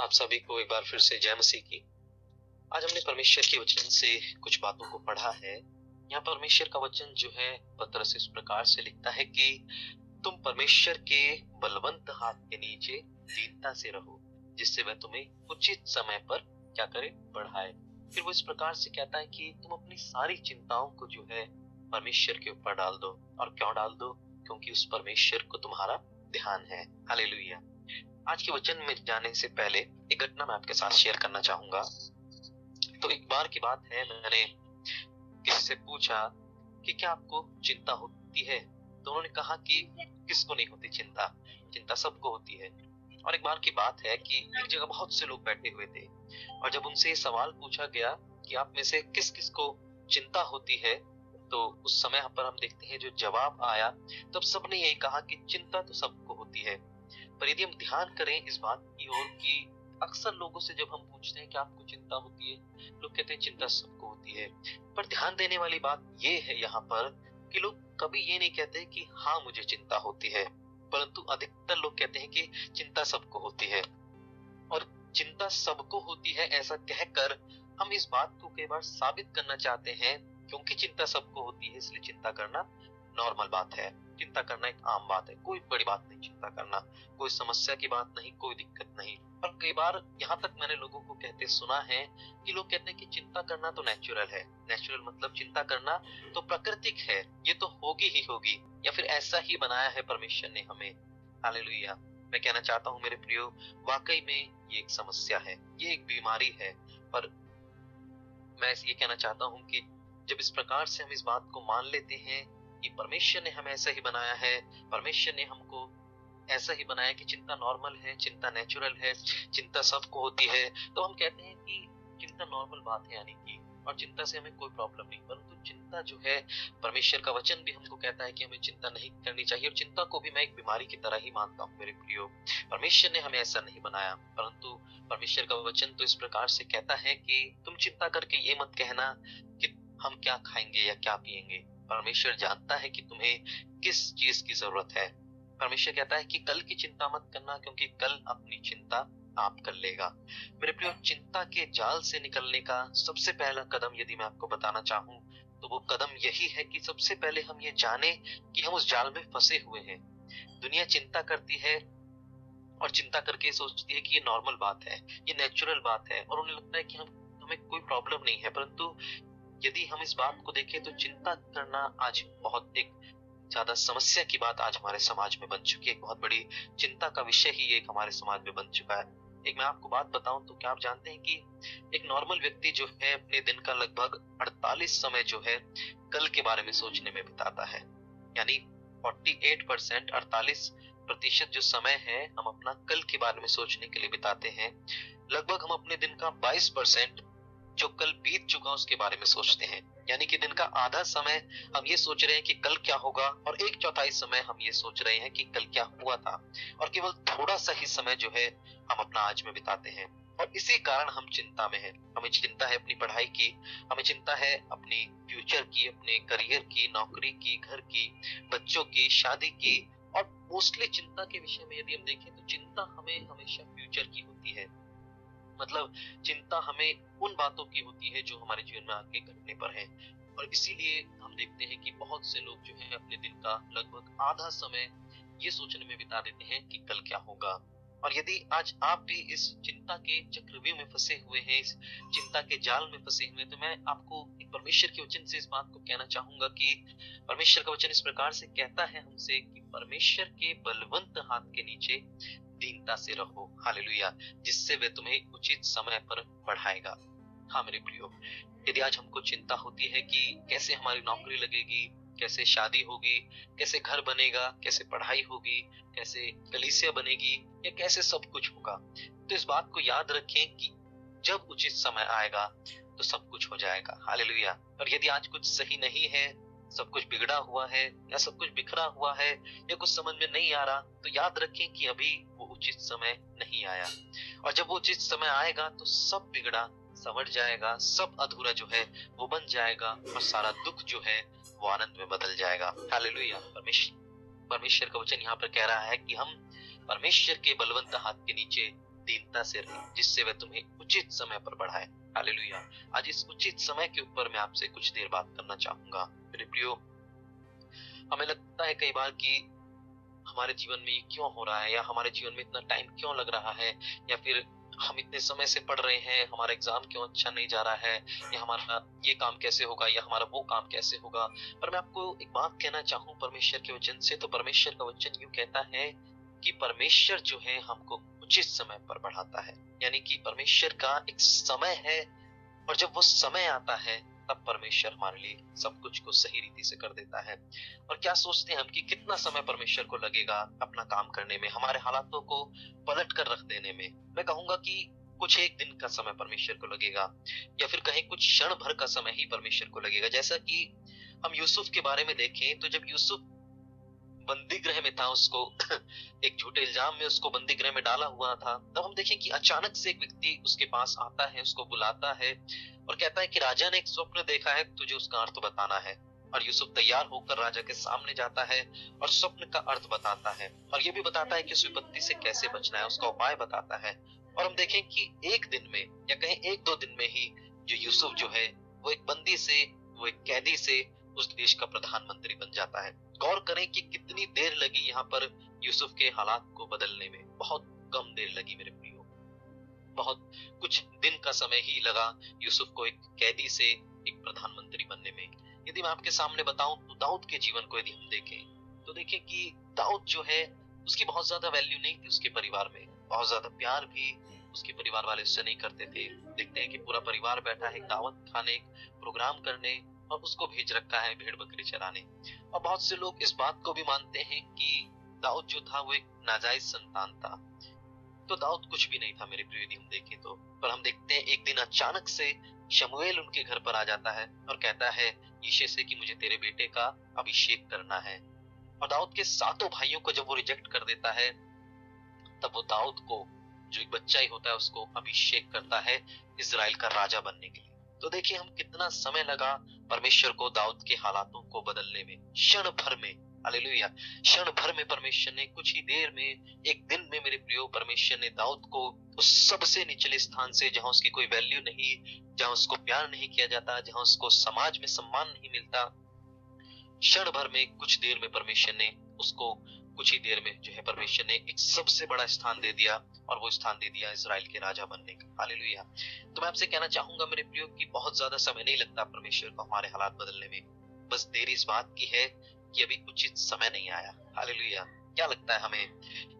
आप सभी को एक बार फिर से जय मसीह की। आज हमने परमेश्वर के वचन से कुछ बातों को पढ़ा है। यहाँ परमेश्वर का वचन जो है, पत्रस इस प्रकार से लिखता है कि, तुम परमेश्वर के बलवंत हाथ के नीचे दीनता से रहो, जिससे वह तुम्हें उचित समय पर क्या करे? बढ़ाए। फिर वो इस प्रकार से कहता है कि, तुम अपनी सारी चिंताओं को जो है, परमेश्वर के ऊपर डाल दो। और क्यों डाल दो? क्योंकि उस परमेश्वर को तुम्हारा ध्यान है। हालेलुया। आज के वचन में जाने से पहले एक घटना मैं आपके साथ शेयर करना चाहूँगा। तो एक बार की बात है, मैंने किसी से पूछा कि क्या आपको चिंता होती है? तो उन्होंने कहा कि किसको नहीं होती चिंता? चिंता सबको होती है। और एक बार की बात है कि एक जगह बहुत से लोग बैठे हुए थे और जब उनसे सवाल पूछा गया कि आप में से किस किस को चिंता होती है तो उस समय पर हम देखते हैं जो जवाब आया, तब सबने यही कहा कि चिंता तो सबको होती है। पर यदि हम ध्यान करें इस बात की ओर कि अक्सर लोगों से जब हम पूछते हैं कि आपको चिंता होती है, लोग कहते हैं चिंता सबको होती है। पर ध्यान देने वाली बात ये है यहाँ पर कि लोग कभी ये नहीं कहते कि हाँ मुझे चिंता होती है, परंतु अधिकतर लोग कहते हैं कि चिंता सबको होती है। और चिंता सबको होती है ऐसा कहकर हम इस बात को कई बार साबित करना चाहते हैं, क्योंकि चिंता सबको होती है, इसलिए चिंता करना नॉर्मल बात है। चिंता करना एक आम बात है। कोई बड़ी बात नहीं, चिंता करना। कोई समस्या की बात नहीं, कोई दिक्कत नहीं। पर कई बार यहाँ तक मैंने लोगों को कहते सुना है कि लोग कहते हैं कि चिंता करना तो नेचुरल है। नेचुरल मतलब चिंता करना तो प्राकृतिक है। ये तो होगी ही होगी। या फिर ऐसा ही बनाया है परमेश्वर ने हमें। हालेलुया मैं कहना चाहता हूँ मेरे प्रियो, वाकई में ये एक समस्या है। ये एक बीमारी है। पर मैं ये कहना चाहता हूँ कि जब इस प्रकार से हम इस बात को मान लेते हैं कि परमेश्वर ने हमें ऐसा ही बनाया है, परमेश्वर ने हमको ऐसा ही बनाया कि चिंता नॉर्मल है, चिंता नेचुरल है, चिंता सबको होती है। तो हम कहते हैं कि चिंता नॉर्मल बात है यानी कि, और चिंता से हमें कोई प्रॉब्लम नहीं, परंतु चिंता जो है, परमेश्वर का वचन भी हमको कहता है कि हमें चिंता नहीं करनी चाहिए, और चिंता को भी मैं एक बीमारी की तरह ही मानता हूँ मेरे प्रियो। परमेश्वर ने हमें ऐसा नहीं बनाया, परंतु परमेश्वर का वचन तो इस प्रकार से कहता है कि तुम चिंता करके ये मत कहना कि हम क्या खाएँगे या क्या पिएँगे परमेश्वर जानता है कि तुम्हें किस चीज़ की ज़रूरत है। परमेश्वर कहता है कि कल की चिंता मत करना, क्योंकि कल अपनी चिंता आप कर लेगा। मेरे प्रियो, चिंता के जाल से निकलने का सबसे पहला कदम यदि मैं आपको बताना चाहूँ तो वो कदम यही है कि सबसे पहले हम ये जाने कि हम उस जाल में फंसे हुए हैं। दुनिया चिंता करती है और चिंता करके सोचती है कि ये नॉर्मल बात है, ये नेचुरल बात है, और उन्हें लगता है कि हम, हमें कोई प्रॉब्लम नहीं है, परंतु यदि हम इस बात को देखें तो चिंता करना आज बहुत एक ज़्यादा समस्या की बात आज हमारे समाज में बन चुकी है। बहुत बड़ी चिंता का विषय ही एक हमारे समाज में बन चुका है। एक मैं आपको बात बताऊँ तो क्या आप जानते हैं कि एक नॉर्मल व्यक्ति जो है अपने दिन का लगभग 48 समय जो है कल के बारे में सोचने में बिताता है। यानी 48 परसेंट अड़तालीस प्रतिशत जो समय है हम अपना कल के बारे में सोचने के लिए बिताते हैं। लगभग हम अपने दिन का 22 परसेंट जो कल बीत चुका उसके बारे में सोचते हैं। यानी कि दिन का आधा समय हम ये सोच रहे हैं कि कल क्या होगा और एक चौथाई समय हम ये सोच रहे हैं कि कल क्या हुआ था। और केवल थोड़ा सा ही समय जो है हम अपना आज में बिताते हैं। और इसी कारण हम चिंता में हैं। हमें चिंता है अपनी पढ़ाई की, हमें चिंता है अपनी फ्यूचर की, अपने करियर की, नौकरी की, घर की, बच्चों की, शादी की। और मोस्टली चिंता के विषय में यदि हम देखें तो चिंता हमें हमेशा फ्यूचर की होती है। मतलब चिंता हमें उन बातों की होती है जो हमारे जीवन में आगे घटने पर है। और इसीलिए हम देखते हैं कि बहुत से लोग जो है अपने दिन का लगभग आधा समय ये सोचने में बिता देते हैं कि कल क्या होगा। और यदि आज आप भी इस चिंता के चक्रव्यूह में फंसे हुए हैं, इस चिंता के जाल में फंसे हुए हैं तो मैं आपको एक परमेश्वर के वचन से इस बात को कहना चाहूँगा कि परमेश्वर का वचन इस प्रकार से कहता है हमसे कि परमेश्वर के बलवंत हाथ के नीचे दीनता से रहो। हालेलुया। जिससे वे तुम्हें उचित समय पर बढ़ाएगा। हाँ मेरे प्रियो, यदि आज हमको चिंता होती है कि कैसे हमारी नौकरी लगेगी, कैसे शादी होगी, कैसे घर बनेगा, कैसे पढ़ाई होगी, कैसे कलीसिया बनेगी, या कैसे सब कुछ होगा तो इस बात को याद रखें कि जब उचित समय आएगा तो सब कुछ हो जाएगा। हालेलुया। और यदि आज कुछ सही नहीं है, सब कुछ बिगड़ा हुआ है, या सब कुछ बिखरा हुआ है, या कुछ समझ में नहीं आ रहा तो याद रखें कि अभी उचित समय नहीं आया। और जब वो उचित समय आएगा तो सब बिगड़ा समझ जाएगा, सब अधूरा जो है, वो बन जाएगा, और सारा दुख जो है, वो आनंद में बदल जाएगा। हालेलुया परमेश्वर परमेश्वर का वचन यहाँ पर कह रहा है कि हम परमेश्वर के बलवंत हाथ के नीचे दीनता से रहे, जिससे वह तुम्हें उचित समय पर बढ़ाए। हालेलुया आज इस उचित समय के ऊपर मैं आपसे कुछ देर बात करना चाहूँगा। मेरे प्रियो, हमें लगता है कई बार कि हमारे जीवन में ये क्यों हो रहा है? या हमारे जीवन में इतना टाइम क्यों लग रहा है? या फिर हम इतने समय से पढ़ रहे हैं, हमारा एग्ज़ाम क्यों अच्छा नहीं जा रहा है? या हमारा ये काम कैसे होगा? या हमारा वो काम कैसे होगा? पर मैं आपको एक बात कहना चाहूँ, परमेश्वर के वचन से तो परमेश्वर का वचन यूँ कहता है कि परमेश्वर जो है हमको उचित समय पर बढ़ाता है। यानी कि परमेश्वर का एक समय है, और जब वो समय आता है तब परमेश्वर हमारे लिए सब कुछ को सही रीति से कर देता है। और क्या सोचते हैं हम कि कितना समय परमेश्वर को लगेगा अपना काम करने में, हमारे हालातों को पलट कर रख देने में? मैं कहूँगा कि कुछ एक दिन का समय परमेश्वर को लगेगा, या फिर कहीं कुछ क्षण भर का समय ही परमेश्वर को लगेगा। जैसा कि हम यूसुफ के बारे में देखें तो जब यूसुफ बंदी गृह में था उसको। एक झूठे इल्ज़ाम में उसको बंदी गृह में डाला हुआ था। तब हम देखें कि अचानक से एक व्यक्ति उसके पास आता है, उसको बुलाता है और कहता है कि राजा ने एक स्वप्न देखा है, तुझे उसका अर्थ बताना है। और यूसुफ तैयार होकर राजा के सामने जाता है और स्वप्न का अर्थ बताता है। और ये भी बताता है कि उस विपत्ति से कैसे बचना है, उसका उपाय बताता है। और हम देखें कि एक दिन में या कहीं एक दो दिन में ही जो यूसुफ जो है, वो एक बंदी से, वो एक कैदी से उस देश का प्रधानमंत्री बन जाता है। गौर करें कि कितनी देर लगी यहाँ पर यूसुफ के हालात को बदलने में। बहुत कम देर लगी मेरे प्रियो। बहुत कुछ दिन का समय ही लगा यूसुफ को एक कैदी से एक प्रधानमंत्री बनने में। यदि मैं आपके सामने बताऊँ तो दाऊद के जीवन को यदि हम देखें तो देखें कि दाऊद जो है, उसकी बहुत ज़्यादा वैल्यू नहीं थी उसके परिवार में। बहुत ज़्यादा प्यार भी उसके परिवार वाले उससे नहीं करते थे। देखते हैं कि पूरा परिवार बैठा है, दावत खाने प्रोग्राम करने और उसको भेज रखा है भेड़ बकरी चराने। और बहुत से लोग इस बात को भी मानते हैं कि दाऊद जो था, वो एक नाजायज संतान था। तो दाऊद कुछ भी नहीं था मेरे प्रिय हम देखें तो। पर हम देखते हैं, एक दिन अचानक से शमुएल उनके घर पर आ जाता है और कहता है ईशे से कि मुझे तेरे बेटे का अभिषेक करना है। और दाऊद के सातों भाइयों को जब वो रिजेक्ट कर देता है, तब वो दाऊद को, जो एक बच्चा ही होता है, उसको अभिषेक करता है इसराइल का राजा बनने के लिए। तो देखिए, हम कितना समय लगा परमेश्वर को, दाऊद के हालातों को बदलने में, क्षण भर में, हालेलुया, क्षण भर में परमेश्वर ने, कुछ ही देर में, एक दिन में मेरे प्रियो, परमेश्वर ने दाऊद को उस सबसे निचले स्थान से, जहाँ उसकी कोई वैल्यू नहीं, जहाँ उसको प्यार नहीं किया जाता, जहाँ उसको समाज में सम्मान नहीं मिलता, क्षण भर में, कुछ देर में परमेश्वर ने उसको कुछ ही देर में जो है परमेश्वर ने एक सबसे बड़ा स्थान दे दिया और वो स्थान दे दिया इसराइल के राजा बनने का। हालेलुया। तो मैं आपसे कहना चाहूँगा मेरे प्रियो की बहुत ज़्यादा समय नहीं लगता परमेश्वर को हमारे हालात बदलने में। बस देरी इस बात की है कि अभी उचित समय नहीं आया। हालेलुया। क्या लगता है हमें?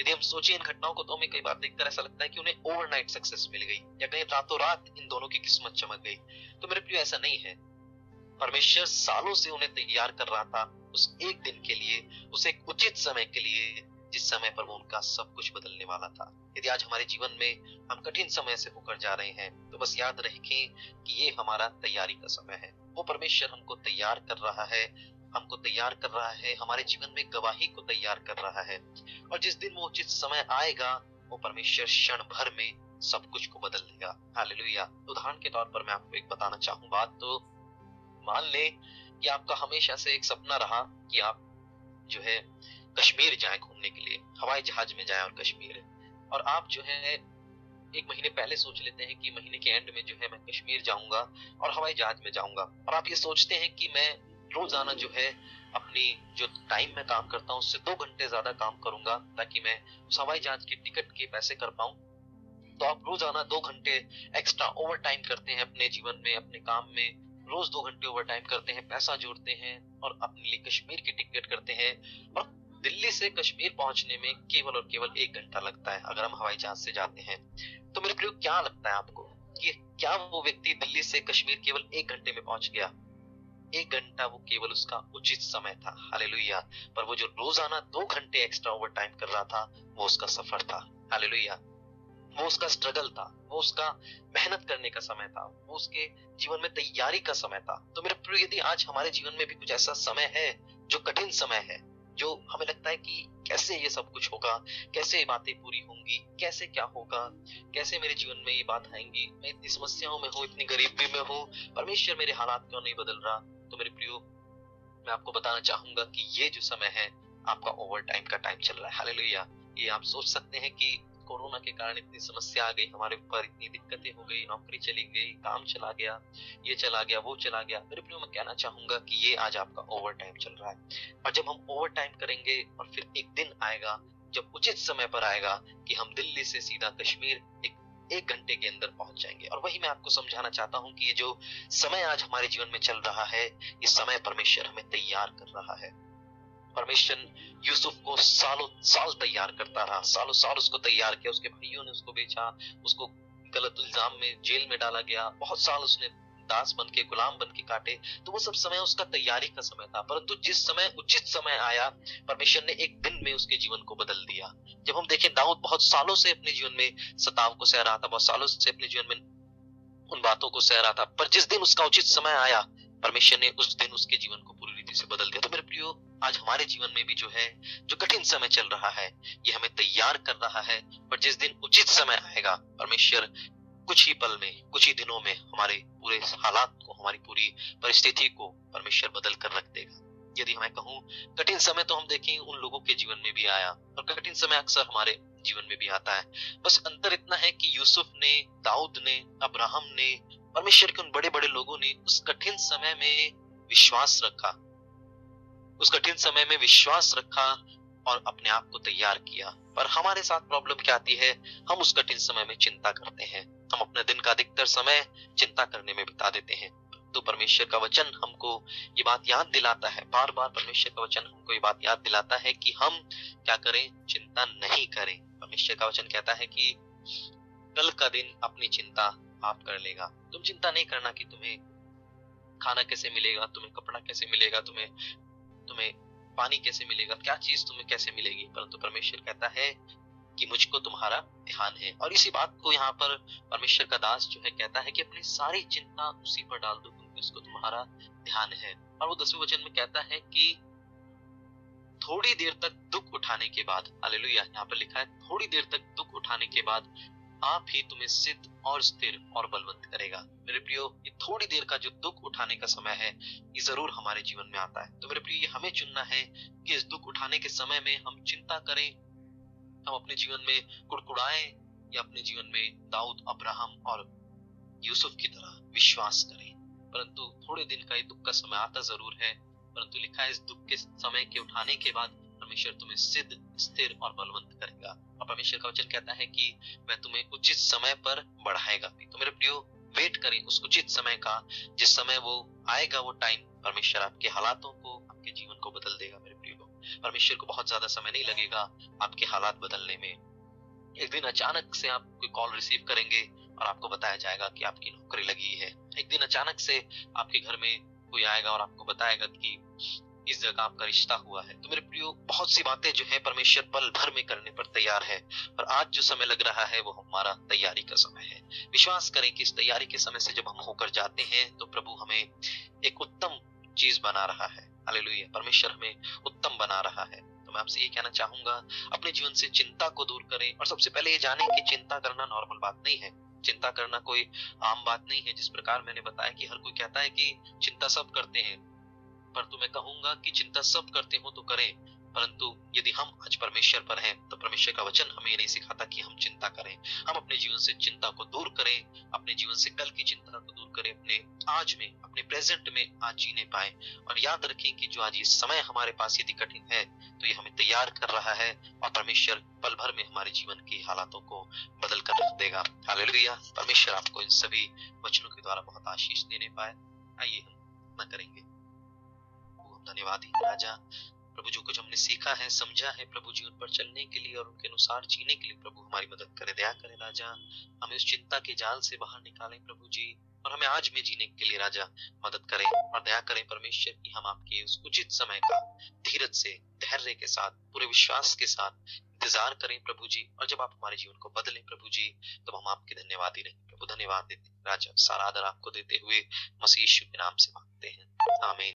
यदि हम सोचे इन घटनाओं को तो हमें कई बार देखकर ऐसा लगता है कि उन्हें ओवरनाइट सक्सेस मिल गई या कहीं रातों रात इन दोनों की किस्मत चमक गई। तो मेरे प्रियो ऐसा नहीं है। परमेश्वर सालों से उन्हें तैयार कर रहा था। उस एक दिन के लिए, उस एक उचित समय के लिए, जिस समय पर वो उनका सब कुछ बदलने वाला था। यदि आज हमारे जीवन में हम कठिन समय से होकर जा रहे हैं तो बस याद रखें कि ये हमारा तैयारी का समय है। वो परमेश्वर हमको तैयार कर रहा है, हमको तैयार कर रहा है, हमारे जीवन में गवाही को तैयार कर रहा है। और जिस दिन वो उचित समय आएगा, वो परमेश्वर क्षण भर में सब कुछ को बदल देगा। हालेलुया। उदाहरण के तौर पर मैं आपको एक बताना चाहूँगा तो मान ले कि आपका हमेशा से एक सपना रहा कि आप जो है कश्मीर जाए घूमने के लिए, हवाई जहाज़ में जाए और कश्मीर। और आप जो है, एक महीने पहले सोच लेते हैं कि महीने के एंड में जो है मैं कश्मीर जाऊँगा और हवाई जहाज़ में जाऊँगा। और आप ये सोचते हैं कि मैं रोज़ाना जो है अपनी जो टाइम में काम करता हूँ, उससे दो घंटे ज़्यादा काम करूँगा ताकि मैं उस हवाई जहाज़ की टिकट के पैसे कर पाऊँ। तो आप रोज़ाना दो घंटे एक्स्ट्रा ओवर टाइम करते हैं अपने जीवन में, अपने काम में रोज दो घंटे ओवर टाइम करते हैं, पैसा जोड़ते हैं और अपने लिए कश्मीर की टिकट करते हैं और दिल्ली से कश्मीर पहुँचने में केवल और केवल एक घंटा लगता है अगर हम हवाई जहाज़ से जाते हैं। तो मेरे प्रयोग क्या लगता है आपको कि क्या वो व्यक्ति दिल्ली से कश्मीर केवल एक घंटे में पहुँच गया? एक घंटा वो केवल उसका उचित समय था। हालेलुया पर वो जो रोज़ाना दो घंटे एक्स्ट्रा ओवर टाइम कर रहा था, वो उसका सफ़र था। हालेलुया वो उसका स्ट्रगल था, वो उसका मेहनत करने का समय था, वो उसके जीवन में तैयारी का समय था। तो मेरे प्रिय, यदि आज हमारे जीवन में भी कुछ ऐसा समय है, जो कठिन समय है, जो हमें लगता है कि कैसे ये सब कुछ होगा, कैसे ये बातें पूरी होंगी, कैसे क्या होगा, कैसे मेरे जीवन में ये बात आएँगी, मैं इतनी समस्याओं में हूँ, इतनी गरीबी में हूँ, परमेश्वर मेरे हालात क्यों नहीं बदल रहा? तो मेरे प्रियो, मैं आपको बताना चाहूँगा कि ये जो समय है, आपका ओवर टाइम का टाइम चल रहा है। हालेलुया ये आप सोच सकते हैं कि कोरोना के कारण इतनी समस्या आ गई, हमारे ऊपर इतनी दिक्कतें हो गई, नौकरी चली गई, काम चला गया, ये चला गया, वो चला गया। मेरे प्रियो, मैं कहना चाहूँगा कि ये आज आपका ओवर टाइम चल रहा है। और जब हम ओवर टाइम करेंगे और फिर एक दिन आएगा, जब उचित समय पर आएगा कि हम दिल्ली से सीधा कश्मीर एक एक घंटे के अंदर पहुँच जाएँगे। और वही मैं आपको समझाना चाहता हूँ कि ये जो समय आज हमारे जीवन में चल रहा है ये समय परमेश्वर हमें तैयार कर रहा है। परमेश्वर यूसुफ को सालों साल तैयार करता रहा, सालों साल उसको तैयार किया, उसके भाइयों ने उसको बेचा, उसको गलत इल्ज़ाम में जेल में डाला गया, बहुत साल उसने दास बन के, गुलाम बन के काटे तो वो सब समय उसका तैयारी का समय था, परंतु जिस समय, उचित समय आया, परमेश्वर ने एक दिन में उसके जीवन को बदल दिया। जब हम देखें, दाऊद बहुत सालों से अपने जीवन में सताव को सह रहा था, बहुत सालों से अपने जीवन में उन बातों को सह रहा था, पर जिस दिन उसका उचित समय आया, परमेश्वर ने उस दिन उसके जीवन को पूरी रीति से बदल दिया। तो मेरे प्रियो आज हमारे जीवन में भी जो है, जो कठिन समय चल रहा है, ये हमें तैयार कर रहा है। पर जिस दिन उचित समय आएगा, परमेश्वर कुछ ही पल में, कुछ ही दिनों में हमारे पूरे हालात को, हमारी पूरी परिस्थिति को परमेश्वर बदल कर रख देगा। यदि मैं कहूँ, कठिन समय तो हम देखें, उन लोगों के जीवन में भी आया, और कठिन समय अक्सर हमारे जीवन में भी आता है। बस अंतर इतना है कि यूसुफ ने, दाऊद ने, अब्राहम ने, परमेश्वर के उन बड़े बड़े लोगों ने उस कठिन समय में विश्वास रखा। उस कठिन समय में विश्वास रखा और अपने आप को तैयार किया। पर हमारे साथ प्रॉब्लम क्या आती है? हम उस कठिन समय में चिंता करते हैं। हम अपने दिन का अधिकतर समय चिंता करने में बिता देते हैं। तो परमेश्वर का वचन हमको ये बात याद दिलाता है। बार बार परमेश्वर का वचन हमको ये बात याद दिलाता है कि हम क्या करें? चिंता नहीं करें। परमेश्वर का वचन कहता है कि कल का दिन अपनी चिंता आप कर लेगा। तुम चिंता नहीं करना कि तुम्हें खाना कैसे मिलेगा, तुम्हें कपड़ा कैसे मिलेगा, तुम्हें तुम्हें पानी कैसे मिलेगा? क्या चीज़ तुम्हें कैसे मिलेगी? परंतु परमेश्वर कहता है कि मुझको तुम्हारा ध्यान है। और इसी बात को यहाँ पर परमेश्वर का दास जो है कहता है कि अपनी सारी चिंता उसी पर डाल दो क्योंकि उसको तुम्हारा ध्यान है। और वो दसवें वचन में कहता है कि थोड़ी देर तक दुख उठाने के बाद, हालेलुया, यहाँ पर लिखा है, थोड़ी देर तक दुख उठाने के बाद आप ही तुम्हें सिद्ध और स्थिर और बलवंत करेगा। मेरे प्रियो, ये थोड़ी देर का जो दुख उठाने का समय है, ये ज़रूर हमारे जीवन में आता है। तो मेरे प्रियो, ये हमें चुनना है कि इस दुख उठाने के समय में हम चिंता करें, हम अपने जीवन में कुड़कुड़ाएँ या अपने जीवन में दाऊद अब्राहम और यूसुफ की तरह विश्वास करें। परंतु थोड़े दिन का ये दुख का समय आता ज़रूर है, परंतु लिखा है, इस दुख के समय के उठाने के बाद परमेश्वर तुम्हें सिद्ध, स्थिर और बलवंत करेगा। और परमेश्वर का वचन कहता है कि वह तुम्हें उचित समय पर बढ़ाएगा तो मेरे प्रियो वेट करें उस उचित समय का, जिस समय वो आएगा, वो टाइम परमेश्वर आपके हालातों को, आपके जीवन को बदल देगा, मेरे प्रियो परमेश्वर को बहुत ज़्यादा समय नहीं लगेगा आपके हालात बदलने में। एक दिन अचानक से आप कोई कॉल रिसीव करेंगे और आपको बताया जाएगा कि आपकी नौकरी लगी है। एक दिन अचानक से आपके घर में कोई आएगा और आपको बताएगा कि इस जगह आपका रिश्ता हुआ है। तो मेरे प्रियो, बहुत सी बातें जो है परमेश्वर पल भर में करने पर तैयार है। और आज जो समय लग रहा है, वो हमारा तैयारी का समय है। विश्वास करें कि इस तैयारी के समय से जब हम होकर जाते हैं तो प्रभु हमें एक उत्तम चीज़ बना रहा है। हालेलुया। परमेश्वर हमें उत्तम बना रहा है। तो मैं आपसे ये कहना चाहूँगा, अपने जीवन से चिंता को दूर करें। और सबसे पहले ये जानें कि चिंता करना नॉर्मल बात नहीं है। चिंता करना कोई आम बात नहीं है। जिस प्रकार मैंने बताया कि हर कोई कहता है कि चिंता सब करते हैं। परंतु मैं कहूँगा कि चिंता सब करते हो तो करें, परंतु यदि हम आज परमेश्वर पर हैं तो परमेश्वर का वचन हमें नहीं सिखाता कि हम चिंता करें। हम अपने जीवन से चिंता को दूर करें, अपने जीवन से कल की चिंता को दूर करें, अपने आज में, अपने प्रेजेंट में आज जीने पाए। और याद रखें कि जो आज ये समय हमारे पास यदि कठिन है तो ये हमें तैयार कर रहा है और परमेश्वर पल भर में हमारे जीवन की हालातों को बदल कर रख देगा। हालेलुया। परमेश्वर आपको इन सभी वचनों के द्वारा बहुत आशीष देने पाए। आइए हम न करेंगे। धन्यवाद राजा। प्रभु जो कुछ हमने सीखा है, समझा है प्रभु जी उन पर चलने के लिए और उनके अनुसार जीने के लिए प्रभु हमारी मदद करे, दया करे राजा। हमें उस चिंता के जाल से बाहर निकाले प्रभु जी और हमें आज में जीने के लिए राजा मदद करें और दया करें परमेश्वर की हम आपके उस उचित समय का धीरज से, धैर्य के साथ, पूरे विश्वास के साथ इंतज़ार करें प्रभु जी और जब आप हमारे जीवन को बदलें प्रभु जी, तब हम आपके धन्यवाद ही रहें। प्रभु धन्यवाद देते राजा। सारा आदर आपको देते हुए मसीह के नाम से मांगते हैं। आमीन।